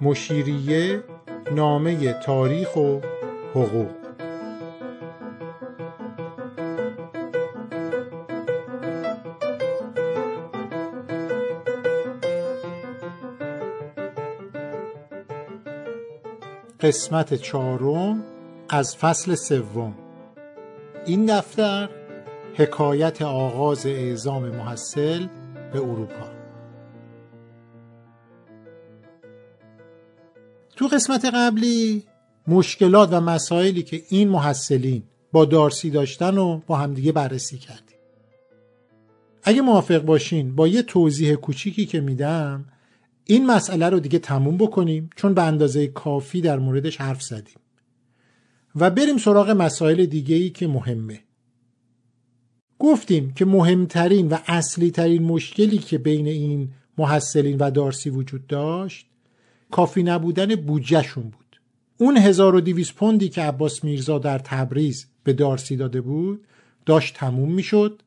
مشیریه نامه تاریخ و حقوق. قسمت چهارم از فصل سوم. این دفتر حکایت آغاز اعزام محصل به اروپا. قسمت قبلی مشکلات و مسائلی که این محصلین با دارسی داشتن و با همدیگه بررسی کردیم. اگه موافق باشین با یه توضیح کوچیکی که میدم این مسئله رو دیگه تموم بکنیم چون به اندازه کافی در موردش حرف زدیم. و بریم سراغ مسائل دیگه ای که مهمه. گفتیم که مهمترین و اصلی ترین مشکلی که بین این محصلین و دارسی وجود داشت کافی نبودن بودجهشون بود. اون 1200 پوندی که عباس میرزا در تبریز به دارسی داده بود داشت تموم می‌شد.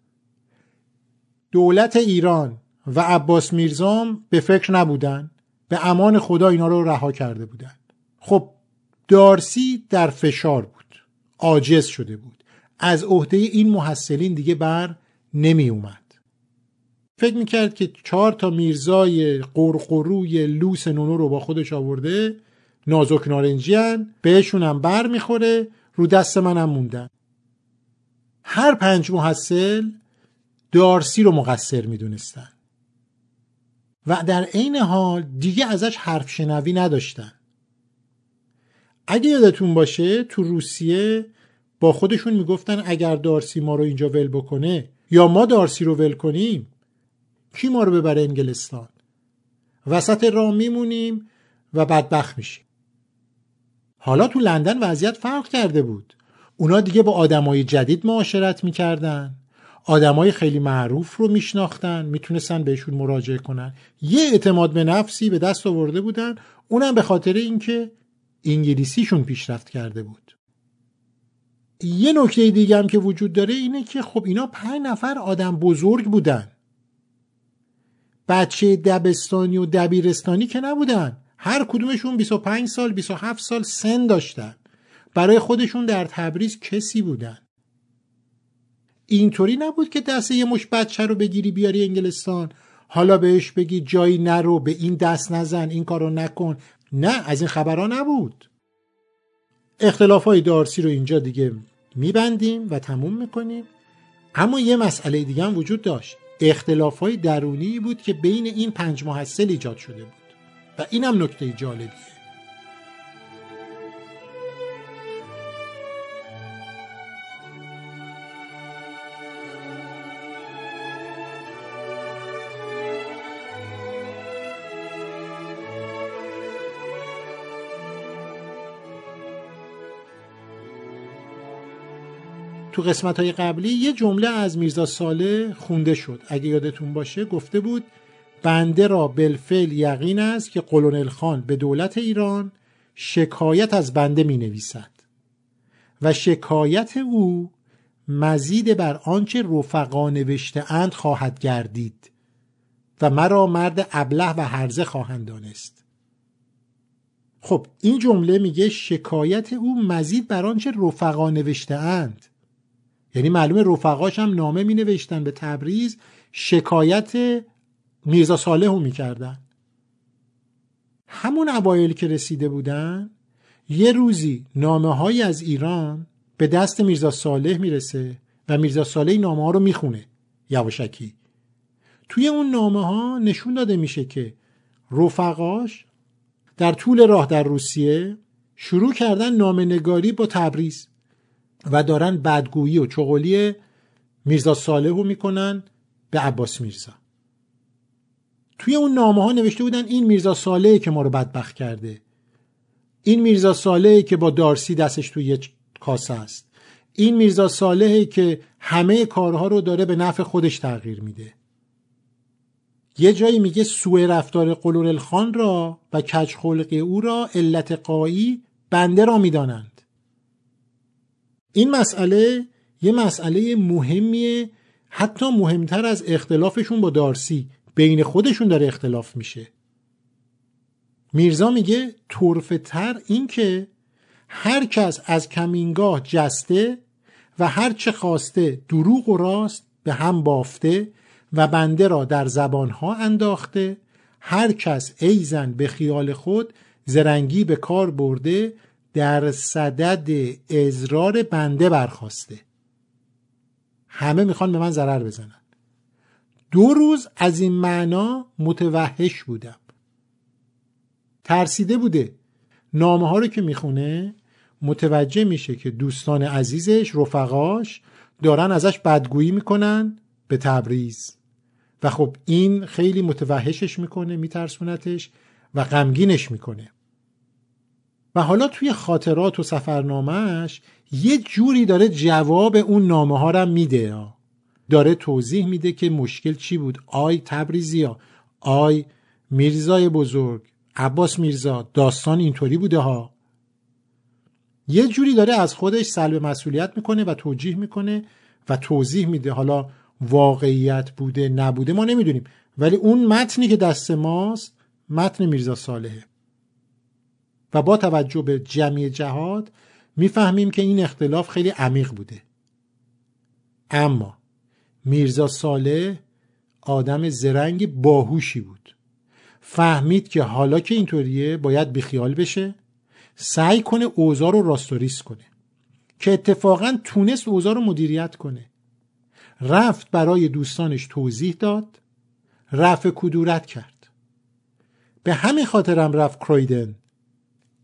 دولت ایران و عباس میرزام به فکر نبودن به امان خدا اینا رو رها کرده بودن. خب دارسی در فشار بود عاجز شده بود. از عهده این محصلین دیگه بر نمی اومد فکر می‌کرد که چهار تا میرزای قرقروی لوس نونو رو با خودش آورده نازک نارنجیان بهشون هم بر می‌خوره رو دست منم موندن. هر پنج محصل دارسی رو مقصر می‌دونستن. و در عین حال دیگه ازش حرف شنوی نداشتن. اگه یادتون باشه تو روسیه با خودشون می‌گفتن اگر دارسی ما رو اینجا ول بکنه یا ما دارسی رو ول کنیم کی ما رو ببره انگلستان؟ وسط راه میمونیم و بدبخت میشیم. حالا تو لندن وضعیت فرق کرده بود. اونا دیگه با آدمای جدید معاشرت می‌کردن. آدمای خیلی معروف رو میشناختن می‌تونستن بهشون مراجعه کنن. یه اعتماد به نفسی به دست آورده بودن. اونم به خاطر اینکه انگلیسیشون پیشرفت کرده بود. یه نکته دیگه هم که وجود داره اینه که خب اینا پنج نفر آدم بزرگ بودن. بچه دبستانی و دبیرستانی که نبودن. هر کدومشون 25 سال 27 سال سن داشتن. برای خودشون در تبریز کسی بودن. اینطوری نبود که دست یه مش بچه رو بگیری بیاری انگلستان. حالا بهش بگی جایی نرو به این دست نزن این کارو نکن. نه از این خبرها نبود. اختلاف های دارسی رو اینجا دیگه میبندیم و تموم می‌کنیم. اما یه مسئله دیگه هم وجود داشت. اختلاف های درونی بود که بین این پنج محصل ایجاد شده بود. و اینم نکته جالبیه. تو قسمت های قبلی یه جمله از میرزا ساله خونده شد. اگه یادتون باشه گفته بود بنده را بالفعل یقین است که قلونل خان به دولت ایران شکایت از بنده می نویسد و شکایت او مزید بر آنچه رفقا نوشته اند خواهد گردید و مرا مرد ابله و هرزه خواهند دانست. خب این جمله میگه شکایت او مزید بر آنچه رفقا نوشته اند یعنی معلومه رفقاش هم نامه می نوشتن به تبریز شکایت میرزا صالح رو می‌کردن. همون اوایل که رسیده بودن یه روزی نامه های از ایران به دست میرزا صالح می‌رسه و میرزا صالح نامه ها رو می‌خونه یواشکی. توی اون نامه ها نشون داده میشه که رفقاش در طول راه در روسیه شروع کردن نامه نگاری با تبریز. و دارن بدگویی و چغلی میرزا صالح رو می‌کنن به عباس میرزا. توی اون نامه ها نوشته بودن این میرزا صالحی که ما رو بدبخت کرده. این میرزا صالحی که با دارسی دستش توی یک کاسه است. این میرزا صالحی که همه کارها رو داره به نفع خودش تغییر میده. یه جایی میگه سوء رفتار قلور الخان را و کج خلق او را علت قایی بنده را می‌دانند. این مسئله یه مسئله مهمیه حتی مهمتر از اختلافشون با دارسی. بین خودشون داره اختلاف میشه. میرزا میگه طرفه تر این که هر کس از کمینگاه جسته و هر چه خواسته دروغ و راست به هم بافته و بنده را در زبانها انداخته هر کس ایزن به خیال خود زرنگی به کار برده در صدد ازرار بنده برخواسته. همه می‌خوان به من ضرر بزنن. دو روز از این معنا متوحش بودم. ترسیده بوده. نامه ها رو که می‌خونه متوجه میشه که دوستان عزیزش رفقاش دارن ازش بدگویی می‌کنن به تبریز. و خب این خیلی متوحشش می‌کنه میترسونتش و غمگینش می‌کنه. و حالا توی خاطرات و سفرنامهش یه جوری داره جواب اون نامه ها رو میده داره توضیح میده که مشکل چی بود. آی تبریزیا آی میرزای بزرگ عباس میرزا داستان اینطوری بوده ها یه جوری داره از خودش سلب مسئولیت می‌کنه و توجیه می‌کنه و توضیح میده. حالا واقعیت بوده نبوده ما نمی‌دونیم. ولی اون متنی که دست ماست متن میرزا صالحه. با توجه به جمعی جهاد می‌فهمیم که این اختلاف خیلی عمیق بوده. اما میرزا صالح آدم زرنگ باهوشی بود. فهمید که حالا که اینطوریه باید بیخیال بشه سعی کنه اوضاع رو راستوریس کنه که اتفاقا تونست اوضاع رو مدیریت کنه. رفت برای دوستانش توضیح داد رفع کدورت کرد. به همین خاطرم رفت کرویدن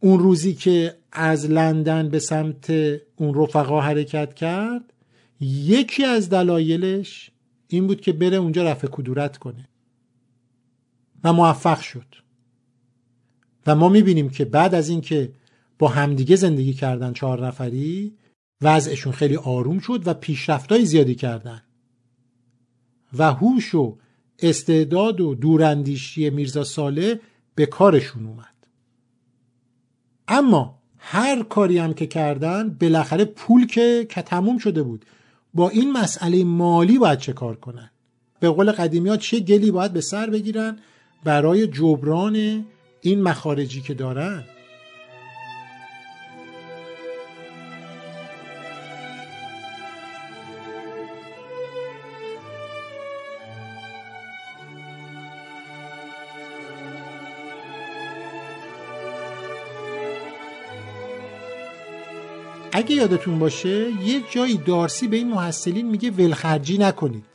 اون روزی که از لندن به سمت اون رفقا حرکت کرد یکی از دلایلش این بود که بره اونجا رفع کدورت کنه. و موفق شد. و ما می‌بینیم که بعد از اینکه با همدیگه زندگی کردن چهار نفری وضعشون خیلی آروم شد و پیشرفتای زیادی کردن. و هوش و استعداد و دوراندیشی میرزا ساله به کارشون اومد. اما هر کاری هم که کردن بالاخره پول که که تموم شده بود. با این مسئله مالی باید چه کار کنن؟ به قول قدیمی ها چه گلی باید به سر بگیرن برای جبران این مخارجی که دارن؟ اگه یادتون باشه یه جایی دارسی به این محصلین میگه ولخرجی نکنید.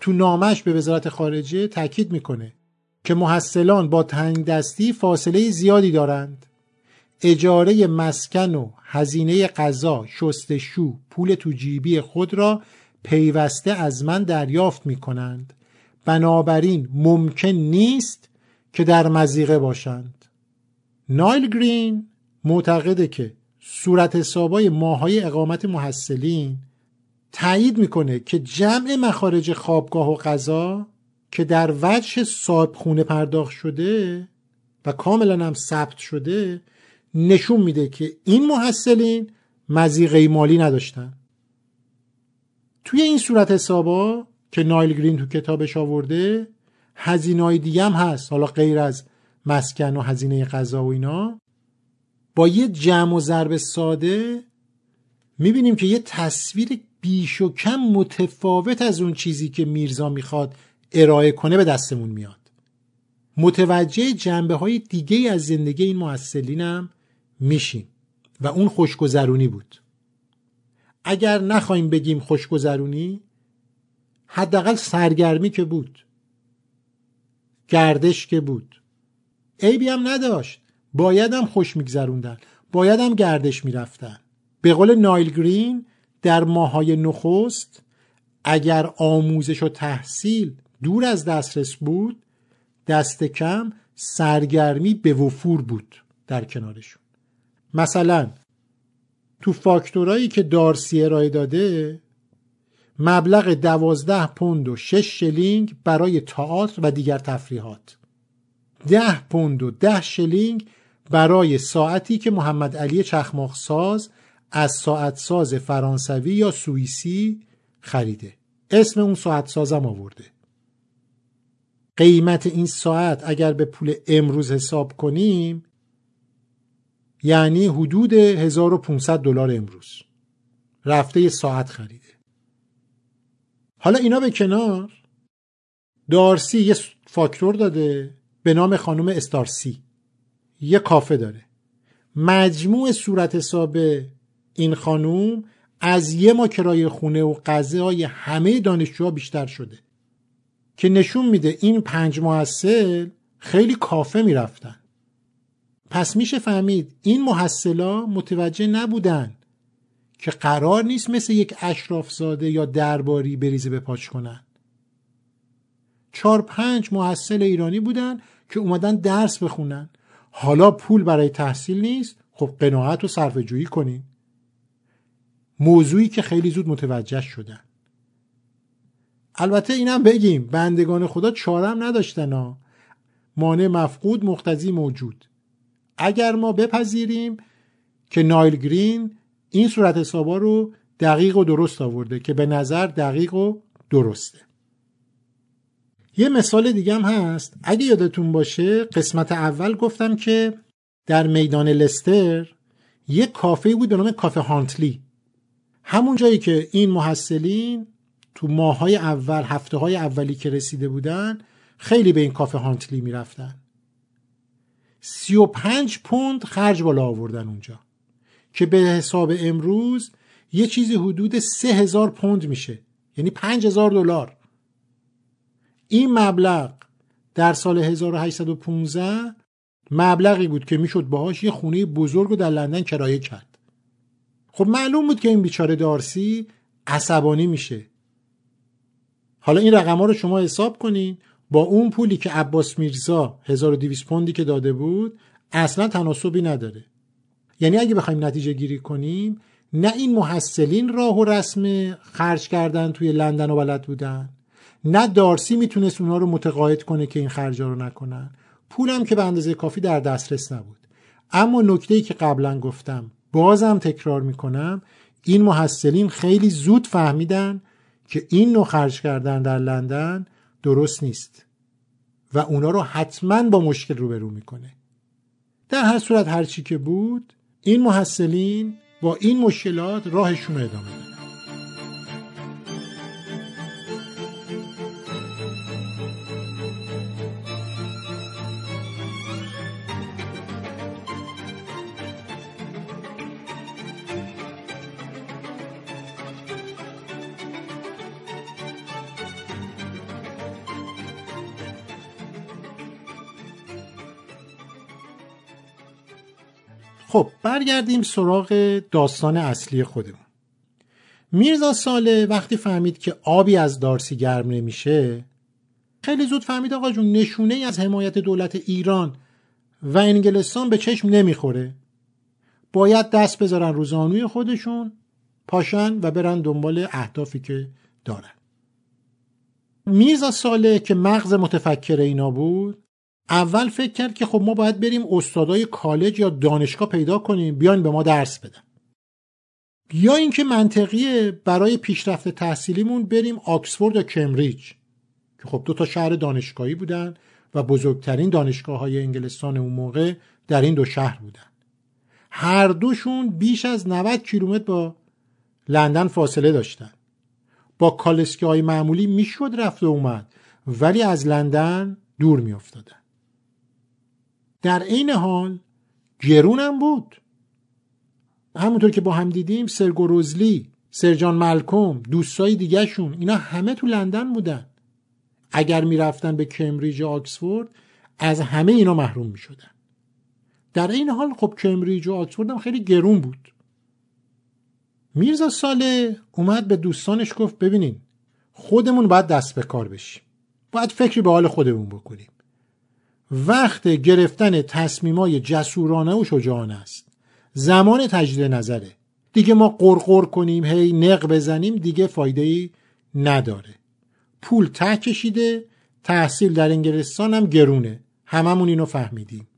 تو نامش به وزارت خارجه تاکید می‌کنه که محصلان با تنگ دستی فاصله زیادی دارند. اجاره مسکن و هزینه غذا شستشو پول تو جیبی خود را پیوسته از من دریافت می کنند بنابراین ممکن نیست که در مزیقه باشند. نایل گرین معتقده که صورت حسابای ماهای اقامت محصلین تایید می‌کنه که جمع مخارج خوابگاه و غذا که در وجه صاحب خونه پرداخت شده و کاملا هم ثبت شده نشون میده که این محصلین مزیقه مالی نداشتن. توی این صورت حسابا که نایل گرین تو کتابش آورده هزینه دیگه هم هست حالا غیر از مسکن و هزینه غذا و اینا. با یه جمع و ضرب ساده می‌بینیم که یه تصویر بیش و کم متفاوت از اون چیزی که میرزا می‌خواد ارائه کنه به دستمون میاد. متوجه جنبه های دیگه از زندگی این محصلین هم میشیم و اون خوشگذرونی بود. اگر نخواهیم بگیم خوشگذرونی حداقل سرگرمی که بود گردش که بود. عیبی هم نداشت. بایدم خوش میگذروندن. بایدم گردش می‌رفتن. به قول نایل گرین در ماهای نخست اگر آموزش و تحصیل دور از دسترس بود دست کم سرگرمی به وفور بود در کنارشون. مثلا تو فاکتورایی که دارسی ارائه داده مبلغ دوازده پوند و شش شلینگ برای تئاتر و دیگر تفریحات. ده پوند و ده شلینگ برای ساعتی که محمد علی چخماق ساز از ساعت ساز فرانسوی یا سوئیسی خریده. اسم اون ساعت سازم آورده. قیمت این ساعت اگر به پول امروز حساب کنیم یعنی حدود 1500 دلار امروز. رفته یه ساعت خریده. حالا اینا به کنار دارسی یه فاکتور داده به نام خانم استارسی. یه کافه داره. مجموع صورت حساب این خانوم از یه ما کرایه خونه و های همه دانشجوها بیشتر شده. که نشون میده این پنج محصل خیلی کافه می‌رفتن. پس میشه فهمید این محصلا متوجه نبودن که قرار نیست مثل یک اشرافزاده یا درباری بریزه به پاچ کنن. چهار پنج محصل ایرانی بودن که اومدن درس بخونن. حالا پول برای تحصیل نیست خب قناعت و صرف جویی کنیم موضوعی که خیلی زود متوجه شدن. البته اینم بگیم بندگان خدا چارم نداشتن ها. مانع مفقود مختزی موجود. اگر ما بپذیریم که نایل گرین این صورت حسابا رو دقیق و درست آورده که به نظر دقیق و درسته. یه مثال دیگه هم هست. اگه یادتون باشه قسمت اول گفتم که در میدان لستر یه کافه بود به نام کافه هانتلی. همون جایی که این محصلین تو ماهای اول هفته های اولی که رسیده بودن خیلی به این کافه هانتلی می‌رفتن. سی و پنج پوند خرج بالا آوردن اونجا که به حساب امروز یه چیزی حدود سه هزار پوند میشه. یعنی پنج هزار دلار. این مبلغ در سال 1815 مبلغی بود که می‌شد باهاش یه خونه بزرگ رو در لندن کرایه کرد. خب معلوم بود که این بیچاره دارسی عصبانی میشه. حالا این رقم ها رو شما حساب کنین. با اون پولی که عباس میرزا 1200 پوندی که داده بود اصلا تناسبی نداره. یعنی اگه بخوایم نتیجه گیری کنیم نه این محصلین راه و رسم خرج کردن توی لندن و بلد بودن نه دارسی می‌تونست اونا رو متقاعد کنه که این خرجا رو نکنن. پولم که به اندازه کافی در دسترس نبود. اما نکته ای که قبلا گفتم بازم تکرار می‌کنم این محصلین خیلی زود فهمیدن که این نوع خرج کردن در لندن درست نیست و اونا رو حتما با مشکل روبرو می‌کنه. در هر صورت هرچی که بود این محصلین با این مشکلات راهشون رو ادامه دادن. خب برگردیم سراغ داستان اصلی خودمون. میرزا ساله وقتی فهمید که آبی از دارسی گرم نمیشه خیلی زود فهمید آقا جون نشونه ای از حمایت دولت ایران و انگلستان به چشم نمی‌خوره. باید دست بذارن روزانوی خودشون پاشن و برن دنبال اهدافی که دارن. میرزا ساله که مغز متفکر اینا بود اول فکر کرد که خب ما باید بریم استادای کالج یا دانشگاه پیدا کنیم بیاین به ما درس بدن. یا اینکه منطقیه برای پیشرفت تحصیلیمون بریم آکسفورد یا کمبریج که خب دو تا شهر دانشگاهی بودن و بزرگترین دانشگاه های انگلستان اون موقع در این دو شهر بودن. هر دوشون بیش از 90 کیلومتر با لندن فاصله داشتن. با کالسکی های معمولی می‌شد رفت و اومد ولی از لندن دور میافتادن. در عین حال گرونم بود. همونطور که با هم دیدیم سرگوروزلی سرجان ملکوم دوستای دیگهشون اینا همه تو لندن بودن. اگر می‌رفتن به کمبریج آکسفورد از همه اینا محروم می‌شدن. در این حال خب کمبریج و آکسفورد هم خیلی گرون بود. میرزا ساله اومد به دوستانش گفت ببینین خودمون باید دست به کار بشیم. باید فکری به حال خودمون بکنیم. وقت گرفتن تصمیمای جسورانه و شجاعانه است. زمان تجدید نظره. دیگه ما قرقر کنیم هی نق بزنیم دیگه فایده ای نداره. پول ته کشیده تحصیل در انگلستان هم گرونه. هممون اینو فهمیدیم.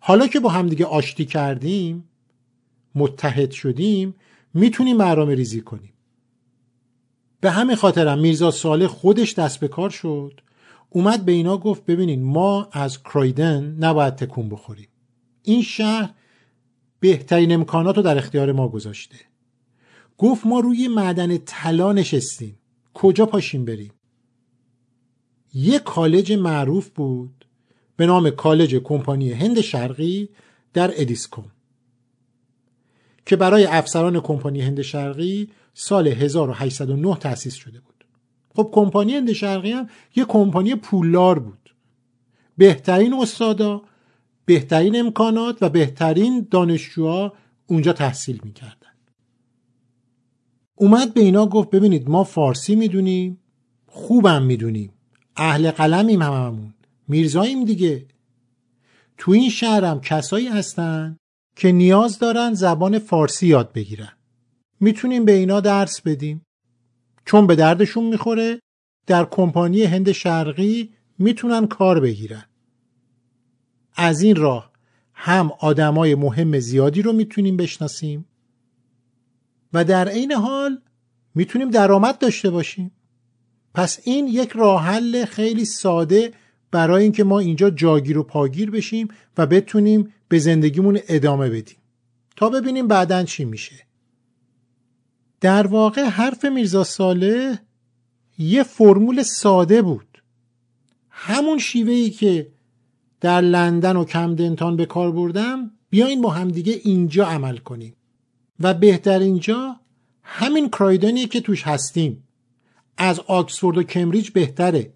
حالا که با همدیگه آشتی کردیم متحد شدیم می‌تونیم برنامه ریزی کنیم. به همین خاطرم میرزا ساله خودش دست به کار شد. اومد به اینا گفت ببینین ما از کرایدن نباید تکون بخوریم. این شهر بهترین امکانات رو در اختیار ما گذاشته. گفت ما روی معدن طلا نشستیم. کجا پاشیم بریم؟ یه کالج معروف بود به نام کالج کمپانی هند شرقی در ادیسکوم که برای افسران کمپانی هند شرقی سال 1809 تأسیس شده بود. خب کمپانی هند شرقی هم یه کمپانی پولدار بود. بهترین استادا بهترین امکانات و بهترین دانشجوها اونجا تحصیل می‌کردن. اومد به اینا گفت ببینید ما فارسی می‌دونیم خوبم می‌دونیم اهل قلمیم هممون میرزاییم دیگه. تو این شهرم کسایی هستن که نیاز دارن زبان فارسی یاد بگیرن. می‌تونیم به اینا درس بدیم. چون به دردشون می‌خوره در کمپانی هند شرقی می‌تونن کار بگیرن. از این راه هم آدمای مهم زیادی رو می‌تونیم بشناسیم و در عین حال می‌تونیم درآمد داشته باشیم. پس این یک راه حل خیلی ساده برای اینکه ما اینجا جاگیر و پاگیر بشیم و بتونیم به زندگیمون ادامه بدیم. تا ببینیم بعدا چی میشه. در واقع حرف میرزا ساله یه فرمول ساده بود. همون شیوه ای که در لندن و کمدنتان به کار بردم بیاین با همدیگه اینجا عمل کنیم. و بهترین جا همین کرایدنیه که توش هستیم. از آکسفورد و کمبریج بهتره.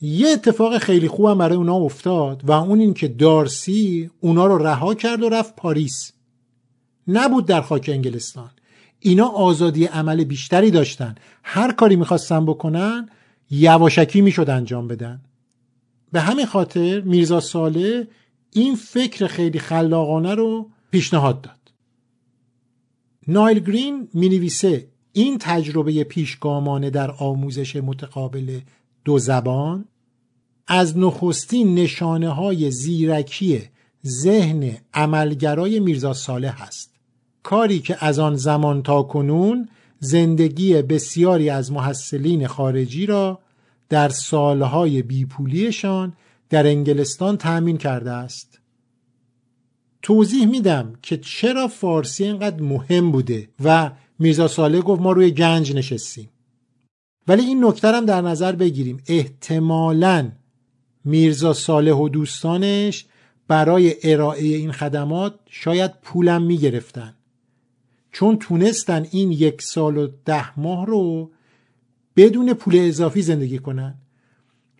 یه اتفاق خیلی خوبم برای اونا افتاد و اون این که دارسی اونا رو رها کرد و رفت پاریس. نبود در خاک انگلستان. اینا آزادی عمل بیشتری داشتن. هر کاری می‌خواستن بکنن یواشکی می‌شد انجام بدن. به همین خاطر میرزا ساله این فکر خیلی خلاقانه رو پیشنهاد داد. نایل گرین می این تجربه پیشگامانه در آموزش متقابل دو زبان از نخستین نشانه های زیرکی ذهن عملگرای میرزا صالح است کاری که از آن زمان تا کنون زندگی بسیاری از محصلین خارجی را در سالهای بیپولیشان در انگلستان تأمین کرده است. توضیح میدم که چرا فارسی اینقدر مهم بوده و میرزا ساله گفت ما روی گنج نشستیم. ولی این نکته هم در نظر بگیریم. احتمالا میرزا صالح و دوستانش برای ارائه این خدمات شاید پولم می‌گرفتن. چون تونستن این یک سال و ده ماه رو بدون پول اضافی زندگی کنن.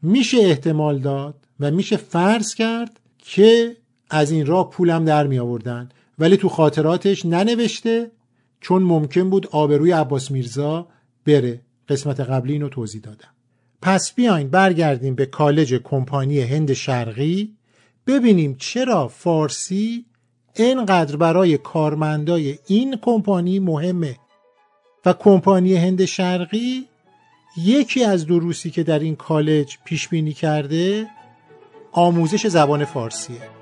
میشه احتمال داد و میشه فرض کرد که از این راه پولم در می آوردن. ولی تو خاطراتش ننوشته چون ممکن بود آبروی عباس میرزا بره. قسمت قبلی اینو توضیح دادم. پس بیاین برگردیم به کالج کمپانی هند شرقی. ببینیم چرا فارسی اینقدر برای کارمندای این کمپانی مهمه. و کمپانی هند شرقی یکی از دروسی که در این کالج پیش بینی کرده آموزش زبان فارسیه.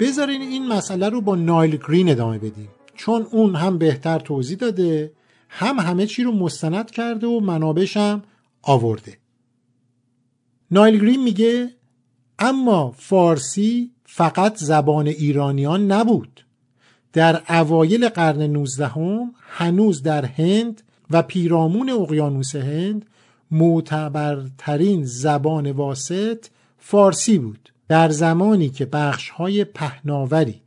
بذارین این مسئله رو با نایل گرین ادامه بدیم. چون اون هم بهتر توضیح داده هم همه چی رو مستند کرده و منابش هم آورده. نایل گرین میگه اما فارسی فقط زبان ایرانیان نبود. در اوایل قرن نوزدهم هنوز در هند و پیرامون اقیانوس هند معتبرترین زبان واسط فارسی بود. در زمانی که بخشهای پهناوری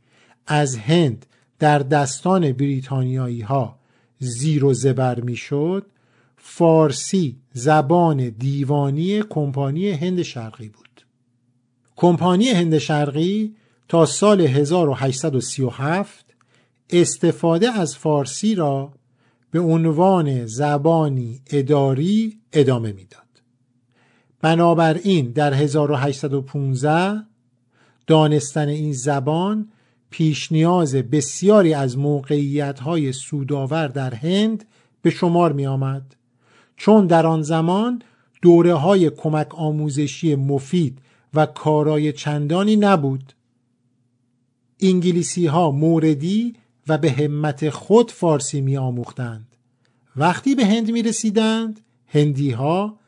از هند در دستان بریتانیایی ها زیر و زبر می شد فارسی زبان دیوانی کمپانی هند شرقی بود کمپانی هند شرقی تا سال 1837 استفاده از فارسی را به عنوان زبانی اداری ادامه می‌داد. بنابراین در 1815 دانستن این زبان پیش نیاز بسیاری از موقعیت های سودآور در هند به شمار می آمد. چون در آن زمان دوره های کمک آموزشی مفید و کارای چندانی نبود. انگلیسی ها موردی و به همت خود فارسی می آموختند. وقتی به هند می رسیدند هندی ها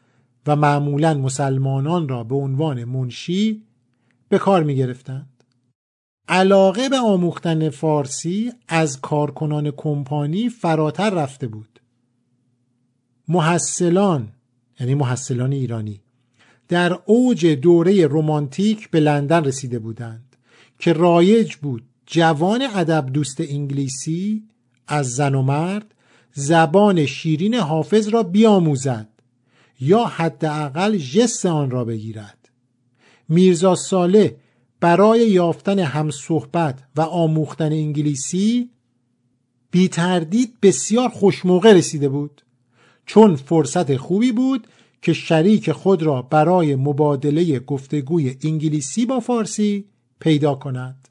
و معمولا مسلمانان را به عنوان منشی به کار می گرفتند. علاقه به آموختن فارسی از کارکنان کمپانی فراتر رفته بود. محصلان یعنی محصلان ایرانی در اوج دوره رومانتیک به لندن رسیده بودند که رایج بود جوان ادب دوست انگلیسی از زن و مرد زبان شیرین حافظ را بیاموزد یا حداقل جست آن را بگیرد. میرزا ساله برای یافتن همصحبت و آموختن انگلیسی بی تردید بسیار خوشموقع رسیده بود چون فرصت خوبی بود که شریک خود را برای مبادله گفتگوی انگلیسی با فارسی پیدا کند.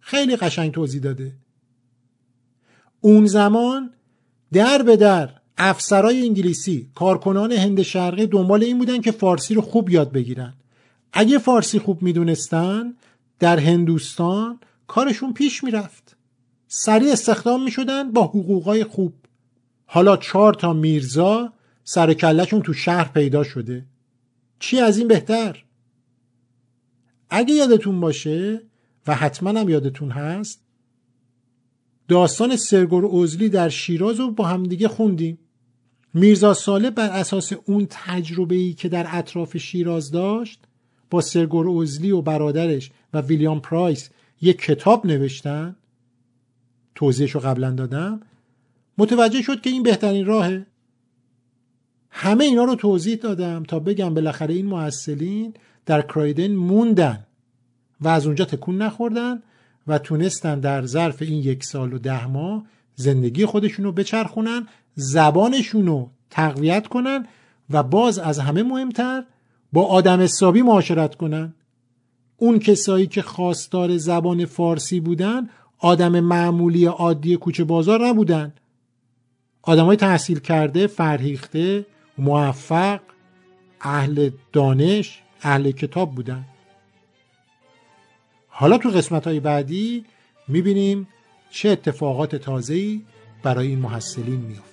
خیلی قشنگ توضیح داده. اون زمان در به در افسرای انگلیسی کارکنان هند شرقی دنبال این بودن که فارسی رو خوب یاد بگیرن. اگه فارسی خوب می‌دونستن در هندوستان کارشون پیش می‌رفت. سریع استخدام می‌شدن با حقوقای خوب. حالا چهار تا میرزا سر کلشون تو شهر پیدا شده. چی از این بهتر؟ اگه یادتون باشه و حتما هم یادتون هست داستان سرگور اوزلی در شیراز رو با همدیگه خوندیم. میرزا ساله بر اساس اون تجربه ای که در اطراف شیراز داشت با سرگور اوزلی و برادرش و ویلیام پرایس یک کتاب نوشتن. توضیحش رو قبلا دادم. متوجه شد که این بهترین راهه. همه اینا رو توضیح دادم تا بگم بالاخره این محصلین در کرایدن موندن و از اونجا تکون نخوردن و تونستن در ظرف این یک سال و ده ماه زندگی خودشون رو بچرخونن زبانشون رو تقویت کنن و باز از همه مهمتر با آدم حسابی معاشرت کنن. اون کسایی که خواستار زبان فارسی بودن آدم معمولی عادی کوچه بازار نبودن. های تحصیل کرده فرهیخته موفق اهل دانش اهل کتاب بودن. حالا تو قسمت های بعدی می‌بینیم چه اتفاقات تازه‌ای برای این محصلین میافت